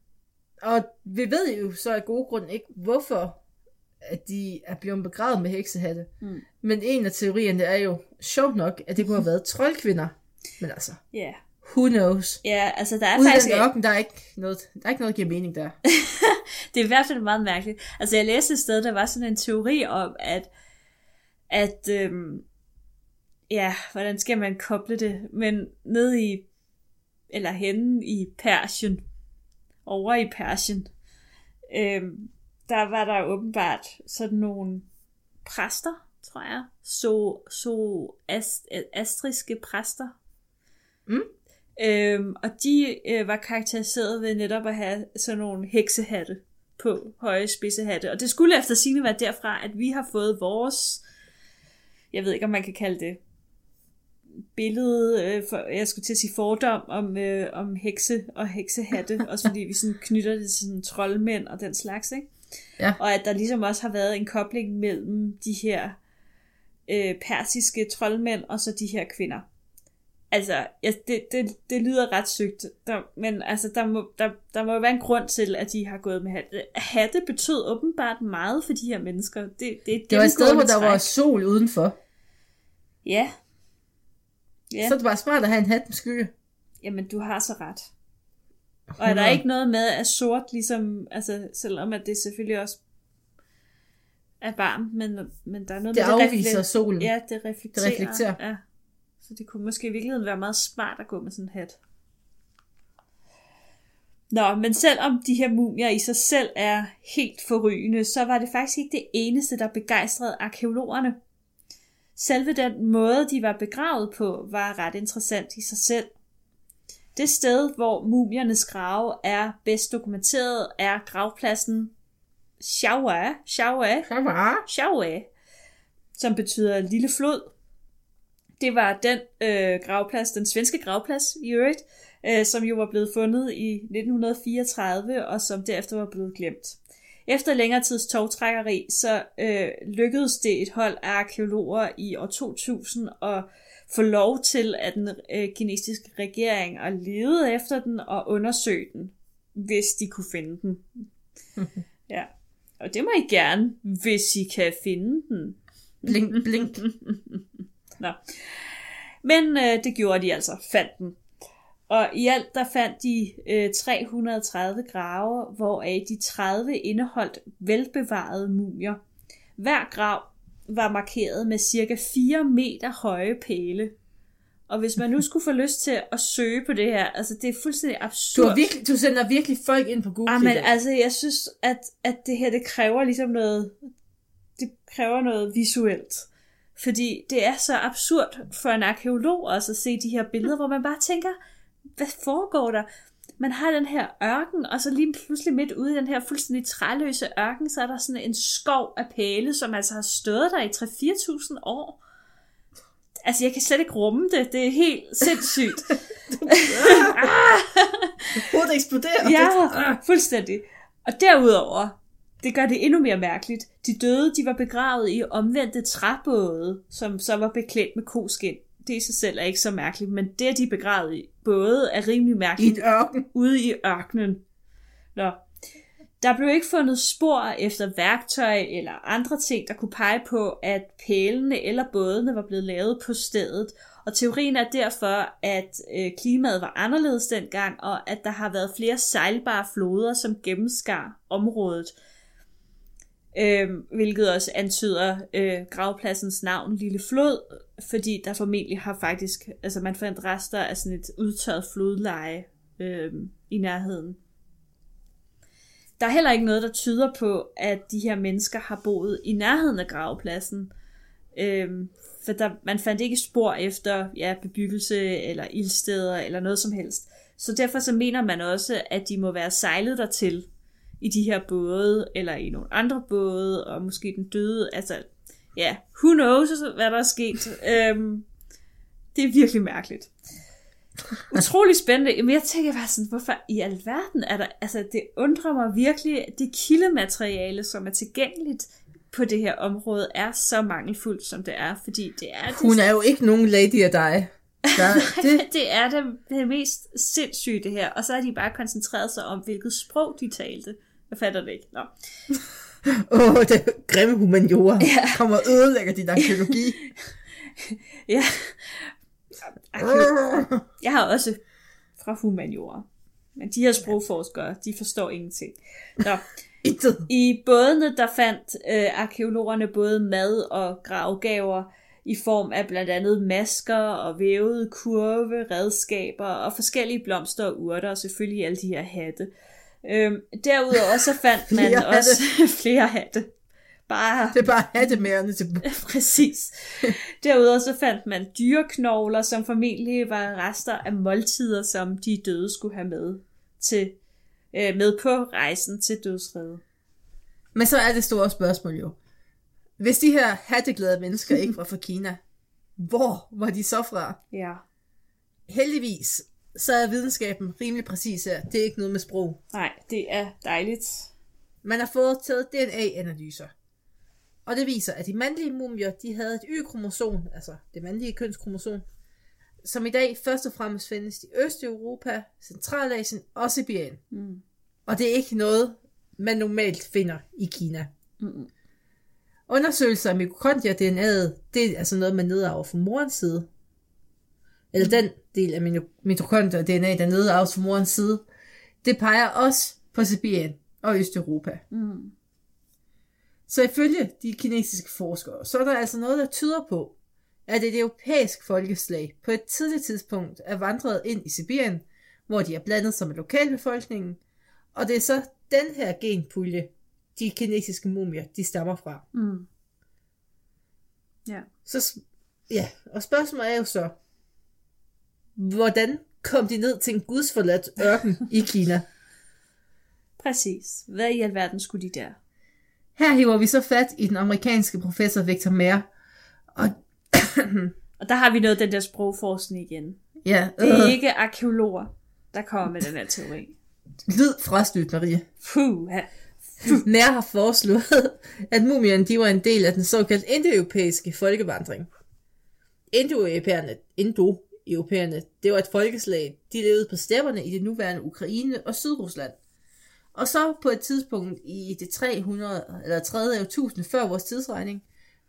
Og vi ved jo så af gode grunde ikke, hvorfor at de er blevet begravet med heksehatte. Mm. Men en af teorierne er jo, sjovt nok, at det kunne have været troldkvinder. Men altså, Ja. who knows? Ja, altså der er Ude i faktisk... ørken, der er ikke noget, der er ikke noget, der giver mening der. det er i hvert fald meget mærkeligt. Altså, jeg læste et sted, der var sådan en teori om, at, at øhm, ja, hvordan skal man koble det? Men nede i, eller henne i Persien, over i Persien, øhm, der var der åbenbart sådan nogle præster, tror jeg, så, så ast, astriske præster. Mm. Øhm, og de øh, var karakteriseret ved netop at have sådan nogle heksehatte på høje spidsehatte. Og det skulle efter sine være derfra, at vi har fået vores, jeg ved ikke om man kan kalde det, billede, øh, for, jeg skulle til at sige fordom om, øh, om hekse og heksehatte, også fordi vi sådan knytter det til sådan troldmænd og den slags, ikke? Ja. Og at der ligesom også har været en kobling mellem de her øh, persiske troldmænd og så de her kvinder. Altså, ja, det, det, det lyder ret sygt, der, men altså, der må, der, der må jo være en grund til, at de har gået med hatte. Hatte betød åbenbart meget for de her mennesker. Det, det, et Det var et sted, hvor der var sol udenfor. Ja. Ja, Så er det bare smart at have en hat med skygge. jamen du har så ret. Og er der ikke noget med, at sort ligesom, altså selvom at det selvfølgelig også er varmt, men, men der er noget Det med, afviser refle- solen. Ja, det reflekterer. Det reflekterer. Ja. Så det kunne måske i virkeligheden være meget smart at gå med sådan en hat. Nå, men selvom de her mumier i sig selv er helt forrygende, så var det faktisk ikke det eneste, der begejstrede arkeologerne. Selve den måde, de var begravet på, var ret interessant i sig selv. Det sted, hvor mumiernes grave er bedst dokumenteret, er gravpladsen Shawa, Shawa, var. Shawa, som betyder lille flod. Det var den øh, gravplads, den svenske gravplads i øvrigt, øh, som jo var blevet fundet i 1934, og som derefter var blevet glemt. Efter længere tids togtrækkeri, så øh, lykkedes det et hold af arkeologer i år 2000 at få lov til at den øh, kinesiske regering at lede efter den og undersøge den, hvis de kunne finde den. ja. Og det må I gerne, hvis I kan finde den. Blink, blink. Nå. Men øh, det gjorde de altså, fandt den. Og i alt der fandt de øh, 330 grave, hvoraf de 30 indeholdt velbevarede mumier. Hver grav var markeret med cirka 4 meter høje pæle. Og hvis man nu skulle få lyst til at søge på det her, altså det er fuldstændig Du, absurd. har virkelig, du sender virkelig folk ind på Google. Ah, men i dag. altså, jeg synes, at, at det her, det kræver ligesom noget, det kræver noget visuelt. Fordi det er så absurd for en arkeolog også at se de her billeder, hvor man bare tænker, hvad foregår der? Man har den her ørken, og så lige pludselig midt ude i den her fuldstændig træløse ørken, så er der sådan en skov af pæle, som altså har stået der i 3-4.000 år. Altså, jeg kan slet ikke rumme det. Det er helt sindssygt. Hovedet eksploderer. Ja, fuldstændig. Og derudover, det gør det endnu mere mærkeligt. De døde, de var begravet i omvendte træbåde, som så var beklædt med koskin. Det i sig selv er ikke så mærkeligt, men det, at de er begravet i både er rimelig I mærkeligt en ørken. ude i ørkenen. Nå. Der blev ikke fundet spor efter værktøj eller andre ting, der kunne pege på, at pælene eller bådene var blevet lavet på stedet. Og teorien er derfor, at øh, klimaet var anderledes dengang, og at der har været flere sejlbare floder, som gennemskar området. Øh, hvilket også antyder øh, gravpladsens navn Lille Flod, fordi der formentlig har faktisk, altså man fandt rester af sådan et udtørret flodleje øh, i nærheden. Der er heller ikke noget, der tyder på, at de her mennesker har boet i nærheden af gravpladsen. øh, for der, man fandt ikke spor efter ja, bebyggelse eller ildsteder eller noget som helst. Så derfor så mener man også, at de må være sejlet dertil i de her både, eller i nogle andre både, og måske den døde, altså, ja, who knows, hvad der er sket. Øhm, det er virkelig mærkeligt. Utrolig spændende. Men jeg tænker bare sådan, hvorfor i alverden er der, altså det undrer mig virkelig, at det kildemateriale, som er tilgængeligt på det her område, er så mangelfuldt, som det er, fordi det er det, Hun er jo ikke nogen lady af dig. Der, det, det, det er det, det mest sindssyge det her, og så har de bare koncentreret sig om, hvilket sprog de talte. Jeg fatter det ikke. Nå. åh, det grimme humaniora ja. kommer og ødelægger din arkeologi. Ja. Jeg har også fra humaniora. Men de her sprogforskere, de forstår ingenting. Nå. I bådene, der fandt øh, arkeologerne både mad og gravgaver i form af blandt andet masker og vævede kurve, redskaber og forskellige blomster og urter, og selvfølgelig alle de her hatte. Øhm, derudover så fandt man Flere også flere hatte. Bare Det er bare hattemærende til Præcis. Derudover så fandt man dyreknogler, som formentlig var rester af måltider, som de døde skulle have med til øh, med på rejsen til dødsriget. Men så er det store spørgsmål jo. Hvis de her hatteglade mennesker ikke var fra Kina, hvor var de så fra? Ja. Heldigvis, så er videnskaben rimelig præcis her. Det er ikke noget med sprog. Nej, det er dejligt. Man har fået taget DNA-analyser. Og det viser, at de mandlige mumier, de havde et Y-kromosom, altså det mandlige kønskromosom, som i dag først og fremmest findes i Østeuropa, Centralasien og Sibirien. Mm. Og det er ikke noget, man normalt finder i Kina. Mm. Undersøgelser af mitokondria-DNA'et, det er altså noget, man nedarver fra morens side. Eller den del af mino- mitokondria-DNA, der nedarves fra morens side, det peger også på Sibirien og Østeuropa. Mm. Så ifølge de kinesiske forskere, så er der altså noget, der tyder på, at et europæisk folkeslag på et tidligt tidspunkt er vandret ind i Sibirien, hvor de er blandet med lokalbefolkningen, og det er så den her genpulje, de kinesiske mumier, de stammer fra. Mm. Ja. Så, ja, og spørgsmålet er jo så, hvordan kom de ned til en gudsforladt ørken i Kina? Præcis. Hvad i alverden skulle de der? Her hiver vi så fat i den amerikanske professor Victor Mayer, og Og der har vi noget den der sprogforskning igen. ja, Det er øh, ikke arkeologer, der kommer med den her teori. lyd frastødt, Marie. Puh, ja. Nær har foreslået, at mumierne de var en del af den såkaldte indoeuropæiske folkevandring. Indoeuropæerne, Indo-europæerne, det var et folkeslag, de levede på stepperne i det nuværende Ukraine og Sydrusland. Og så på et tidspunkt i det 300 eller 30 årtusind før vores tidsregning,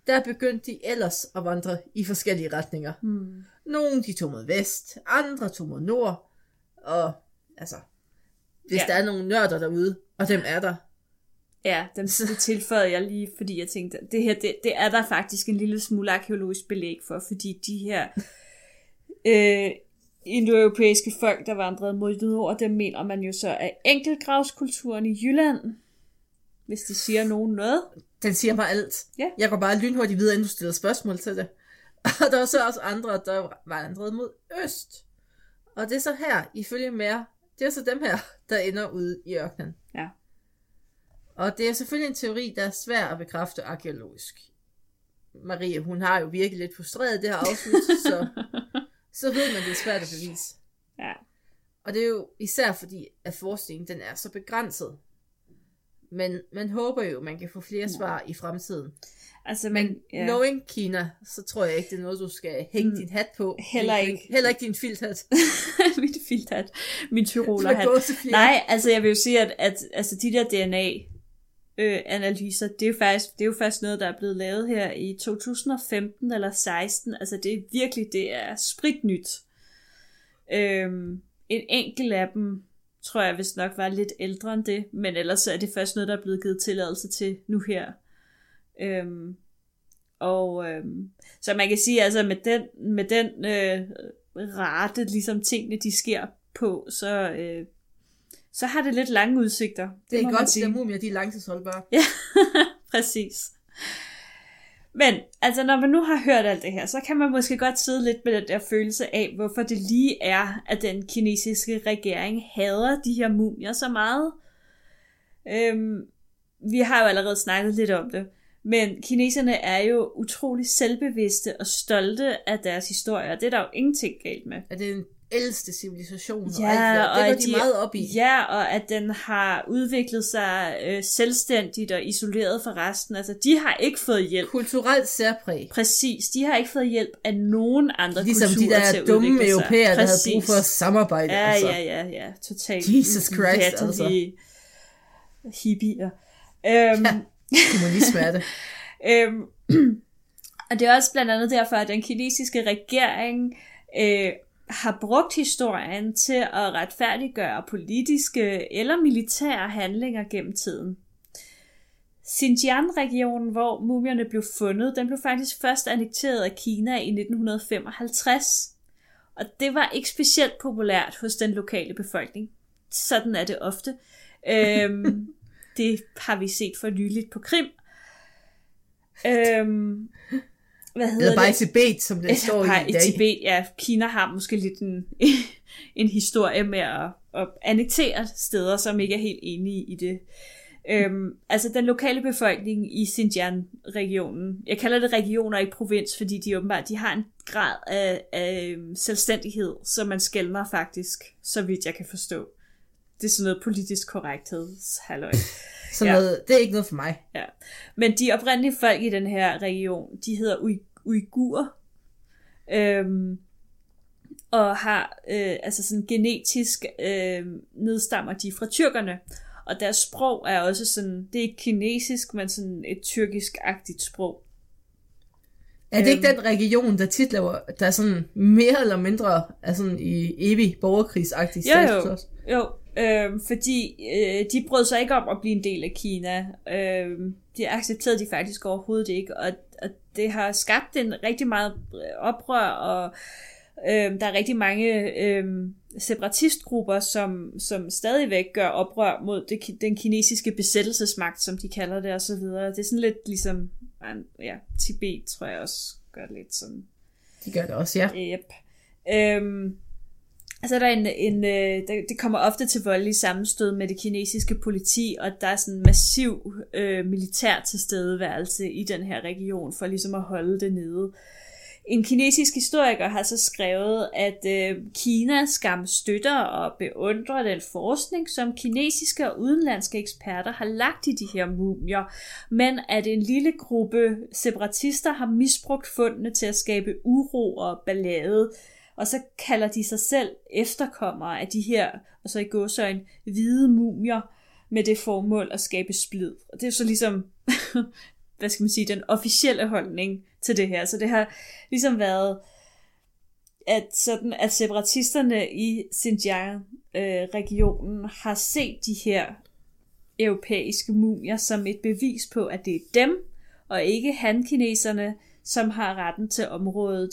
der begyndte de ellers at vandre i forskellige retninger. Hmm. Nogle de tog mod vest, andre tog mod nord, og altså, hvis Ja. der er nogle nørder derude, og dem er der, Ja, den, det tilføjede jeg lige, fordi jeg tænkte, det her, det, det er der faktisk en lille smule arkeologisk belæg for, fordi de her øh, indoeuropæiske folk, der vandrede mod nord, dem mener man jo så er enkeltgravskulturen i Jylland, hvis det siger nogen noget. Den siger mig alt. Ja. Jeg går bare lynhurtigt videre, inden du stiller spørgsmål til det. Og der var så også andre, der vandrede mod øst. Og det er så her, ifølge mere, det er så dem her, der ender ude i ørkenen. Ja. Og det er selvfølgelig en teori, der er svær at bekræfte arkeologisk. Marie, hun har jo virkelig lidt frustreret det her afsnit, så, så ved man, det er svært at bevise. Ja. Og det er jo især fordi, at forskningen den er så begrænset. Men man håber jo, man kan få flere svar i fremtiden. Altså, Men men, ja. knowing Kina, så tror jeg ikke, det er noget, du skal hænge Mm. din hat på. Heller Din- ikke. Heller ikke din filthat. min filthat, min tyrolerhat. Nej, altså jeg vil jo sige, at, at altså, de der øh, analyser, det, er jo faktisk, det er jo faktisk noget, der er blevet lavet her i 2015 eller 16. Altså det er virkelig, det er spritnyt. Øhm, en enkelt af dem, tror jeg vist nok var lidt ældre end det, men ellers er det først noget, der er blevet givet tilladelse til nu her. Øhm, og øhm, så man kan sige, altså med den, med den øh, rate, ligesom tingene de sker på, så, øh, så har det lidt lange udsigter. Det er må man godt, at mumier, de er langtidsholdbare. Ja, præcis. Men altså, når man nu har hørt alt det her, så kan man måske godt sidde lidt med den der følelse af, hvorfor det lige er, at den kinesiske regering hader de her mumier så meget. Øhm, vi har jo allerede snakket lidt om det, men kineserne er jo utrolig selvbevidste og stolte af deres historie, og det er der jo ingenting galt med. At det er den ældste civilisation. Ja, og alt det, og det går de, de- meget op i. Ja, og at den har udviklet sig øh, selvstændigt og isoleret fra resten. Altså, de har ikke fået hjælp. Kulturelt særpræg. Præcis, de har ikke fået hjælp af nogen andre Ligesom de kulturer til der dumme europæere, der havde brug for at samarbejde. Ja, altså. ja, ja, ja, totalt. Jesus Christ, altså. Hippier. Øhm, Ja. Kommunisme er det. Øhm, og det er også blandt andet derfor, at den kinesiske regering øh, har brugt historien til at retfærdiggøre politiske eller militære handlinger gennem tiden. Xinjiang-regionen, hvor mumierne blev fundet, den blev faktisk først annekteret af Kina i 1955. Og det var ikke specielt populært hos den lokale befolkning. Sådan er det ofte. Øhm, det har vi set for nyligt på Krim. Øhm, hvad hedder Eller bare i det? Tibet, som det står Bare i i dag. Tibet, ja. Kina har måske lidt en, en historie med at, at annektere steder, som ikke er helt enige i det. Øhm, altså den lokale befolkning i Xinjiang-regionen, jeg kalder det regioner, ikke provins, fordi de åbenbart de har en grad af, af øhm, selvstændighed, som man skældner faktisk, så vidt jeg kan forstå. Det er sådan noget politisk korrekthed, halløj. Så Ja. noget, det er ikke noget for mig. Ja. Men de oprindelige folk i den her region, de hedder Ui- uigurer. Øhm, og har, øh, altså sådan genetisk øh, nedstammer de fra tyrkerne. Og deres sprog er også sådan, det er ikke kinesisk, men sådan et tyrkisk-agtigt sprog. Er det ikke Øhm. den region, der tit laver, der er sådan mere eller mindre er sådan i evig borgerkrigsagtig Jo, status jo. også? Jo, øh, fordi øh, de brød sig ikke om at blive en del af Kina. Øh, det accepterede de faktisk overhovedet ikke, og, og det har skabt en rigtig meget øh, oprør, og øh, der er rigtig mange øh, separatistgrupper, som, som stadigvæk gør oprør mod det, den kinesiske besættelsesmagt, som de kalder det, og så videre. Det er sådan lidt ligesom, ja, Tibet tror jeg også gør det lidt sådan. De gør det også, ja. Yep. Øhm, så er der en, en øh, der, det kommer ofte til voldelige sammenstød med det kinesiske politi, og der er sådan en massiv øh, militær tilstedeværelse i den her region, for ligesom at holde det nede. En kinesisk historiker har så skrevet, at øh, Kina skam støtter og beundrer den forskning, som kinesiske og udenlandske eksperter har lagt i de her mumier, men at en lille gruppe separatister har misbrugt fundene til at skabe uro og ballade, og så kalder de sig selv efterkommere af de her, og så i gåsøjne, hvide mumier, med det formål at skabe splid. Og det er så ligesom, hvad skal man sige, den officielle holdning til det her. Så det har ligesom været, at, sådan, at separatisterne i Xinjiang-regionen øh, har set de her europæiske mumier som et bevis på, at det er dem, og ikke han-kineserne, som har retten til området,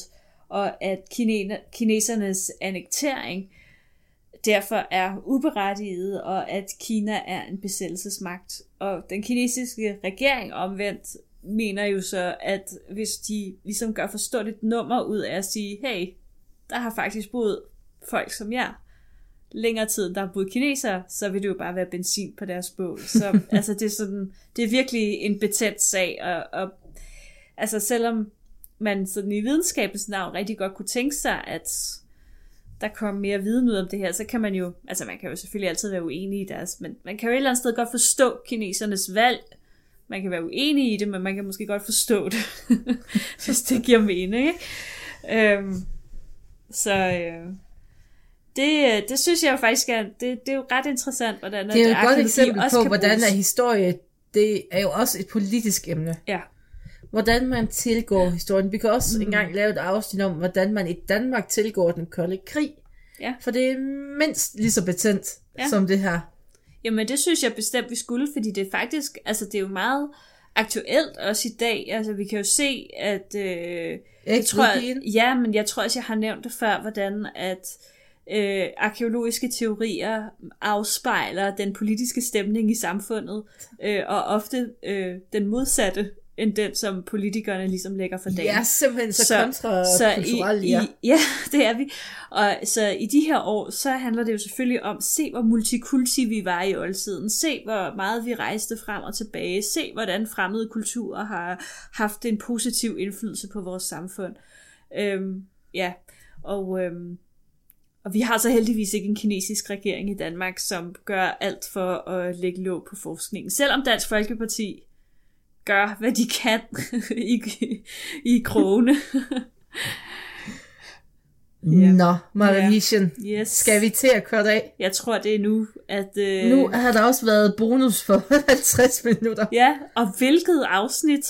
og at kine- kinesernes annektering derfor er uberettiget, og at Kina er en besættelsesmagt. Og den kinesiske regering omvendt mener jo så, at hvis de ligesom gør for stort et nummer ud af at sige, hey, der har faktisk boet folk som jer, længere tid, der har boet kinesere, så vil det jo bare være benzin på deres bål. Så altså, det, er sådan, det er virkelig en betændt sag, og, og altså selvom man sådan i videnskabens navn rigtig godt kunne tænke sig, at der kom mere viden ud om det her, så kan man jo, altså man kan jo selvfølgelig altid være uenig i deres, men man kan jo et eller andet sted godt forstå kinesernes valg. Man kan være uenig i det, men man kan måske godt forstå det, hvis det giver mening. Ikke? Øhm, så øh, det, det synes jeg jo faktisk er, det, det er jo ret interessant, hvordan Det er jo et godt eksempel på, hvordan er historie, det er jo også et politisk emne. Ja, Hvordan man tilgår historien. Vi kan også mm. engang lave et afsnit om, hvordan man i Danmark tilgår den kolde krig. Ja. For det er mindst lige så betændt Ja. som det her. Jamen det synes jeg bestemt, vi skulle, fordi det er faktisk, altså det er jo meget aktuelt også i dag. Altså vi kan jo se, at... Øh, jeg tror, Ekologien. ja, men jeg tror også, jeg har nævnt det før, hvordan at øh, arkeologiske teorier afspejler den politiske stemning i samfundet, øh, og ofte øh, den modsatte end den, som politikerne ligesom lægger for dagen. Ja, simpelthen så, så kontrakulturelle, i, ja. i, ja, det er vi. Og så i de her år, så handler det jo selvfølgelig om, se hvor multikulti vi var i oldtiden, se hvor meget vi rejste frem og tilbage, se hvordan fremmede kulturer har haft en positiv indflydelse på vores samfund. Øhm, ja, og, øhm, og vi har så heldigvis ikke en kinesisk regering i Danmark, som gør alt for at lægge låg på forskningen. Selvom Dansk Folkeparti gør, hvad de kan i, i krogene. Ja. Nå, Maravisen. Yes. Skal vi til at køre af? Jeg tror, det er nu, at... Øh, Nu har der også været bonus for 50 minutter. Ja, og hvilket afsnit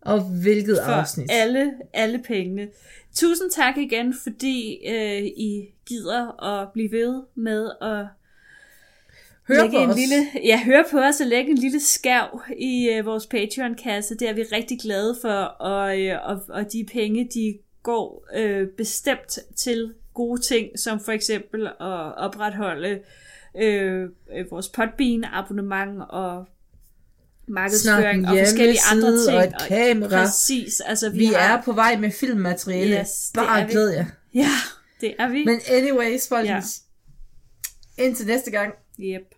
Og hvilket for afsnit. alle, alle pengene. Tusind tak igen, fordi øh, I gider at blive ved med at Hør lægge på en os. lille, ja, hør på os og lægge en lille skærv i øh, vores Patreon-kasse. Det er vi rigtig glade for, og, øh, og, og de penge, de går øh, bestemt til gode ting, som for eksempel at opretholde øh, øh, vores Podbean abonnement og markedsføring Snart en og forskellige andre ting. og et kamera. Præcis, altså vi, Vi har, er på vej med filmmateriale. Yes, det Bare er glæd jer. Ja, det er vi. Men anyways, folkens. Indtil næste gang. Yep.